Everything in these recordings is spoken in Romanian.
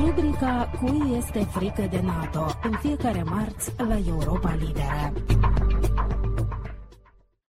Rubrica Cui este frică de NATO în fiecare marți la Europa Liberă.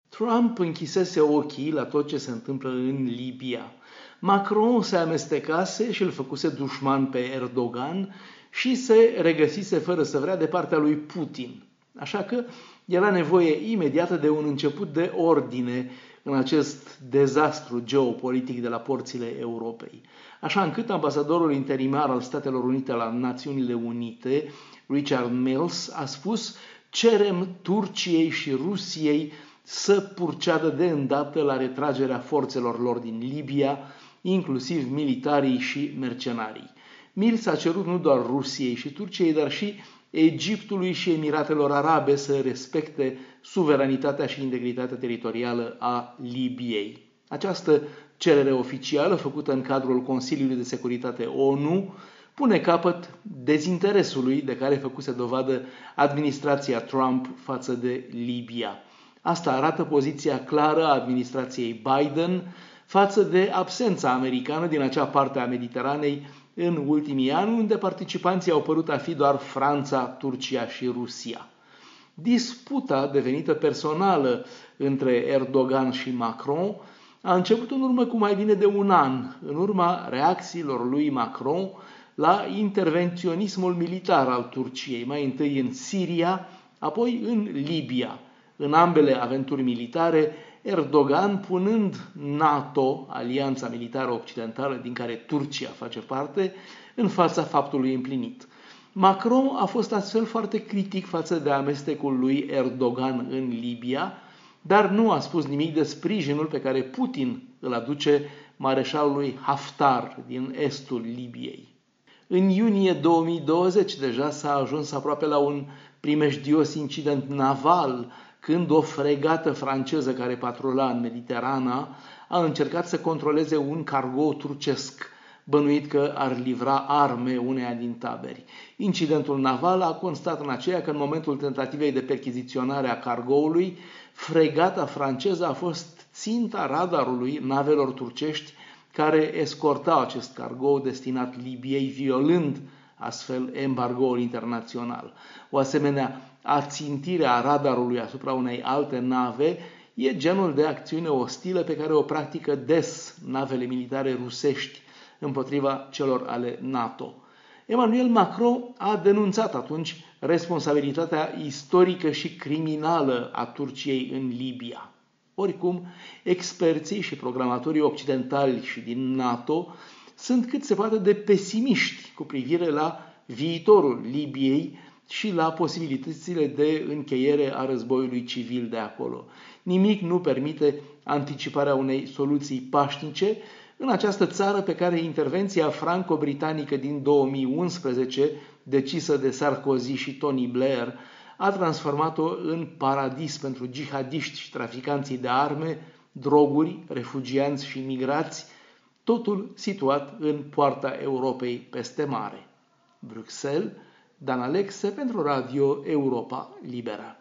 Trump închisese ochii la tot ce se întâmplă în Libia. Macron se amestecase și îl făcuse dușman pe Erdogan și se regăsise fără să vrea de partea lui Putin. Așa că era nevoie imediată de un început de ordine în acest dezastru geopolitic de la porțile Europei. Așa încât ambasadorul interimar al Statelor Unite la Națiunile Unite, Richard Mills, a spus cerem Turciei și Rusiei să purceadă de îndată la retragerea forțelor lor din Libia, inclusiv militarii și mercenarii. Mills a cerut nu doar Rusiei și Turciei, dar și Egiptului și Emiratelor Arabe să respecte suveranitatea și integritatea teritorială a Libiei. Această cerere oficială, făcută în cadrul Consiliului de Securitate ONU, pune capăt dezinteresului de care făcuse dovadă administrația Trump față de Libia. Asta arată poziția clară a administrației Biden față de absența americană din acea parte a Mediteranei în ultimii ani, unde participanții au părut a fi doar Franța, Turcia și Rusia. Disputa devenită personală între Erdogan și Macron a început în urmă cu mai bine de un an, în urma reacțiilor lui Macron la intervenționismul militar al Turciei, mai întâi în Siria, apoi în Libia. În ambele aventuri militare, Erdogan punând NATO, alianța militară occidentală din care Turcia face parte, în fața faptului împlinit. Macron a fost astfel foarte critic față de amestecul lui Erdogan în Libia, dar nu a spus nimic de sprijinul pe care Putin îl aduce mareșalului Haftar din estul Libiei. În iunie 2020 deja s-a ajuns aproape la un primejdios incident naval când o fregată franceză care patrula în Mediterana a încercat să controleze un cargo turcesc, bănuit că ar livra arme uneia din taberi. Incidentul naval a constat în aceea că în momentul tentativei de perchiziționare a cargoului, fregata franceză a fost ținta radarului navelor turcești care escortau acest cargo destinat Libiei, violând astfel embargoul internațional. O asemenea ațintire a radarului asupra unei alte nave e genul de acțiune ostilă pe care o practică des navele militare rusești împotriva celor ale NATO. Emmanuel Macron a denunțat atunci responsabilitatea istorică și criminală a Turciei în Libia. Oricum, experții și programatorii occidentali și din NATO sunt cât se poate de pesimiști cu privire la viitorul Libiei și la posibilitățile de încheiere a războiului civil de acolo. Nimic nu permite anticiparea unei soluții pașnice în această țară pe care intervenția franco-britanică din 2011, decisă de Sarkozy și Tony Blair, a transformat-o în paradis pentru jihadiști și traficanții de arme, droguri, refugianți și migrați, totul situat în poarta Europei peste mare. Bruxelles, Dan Alexe pentru Radio Europa Libera.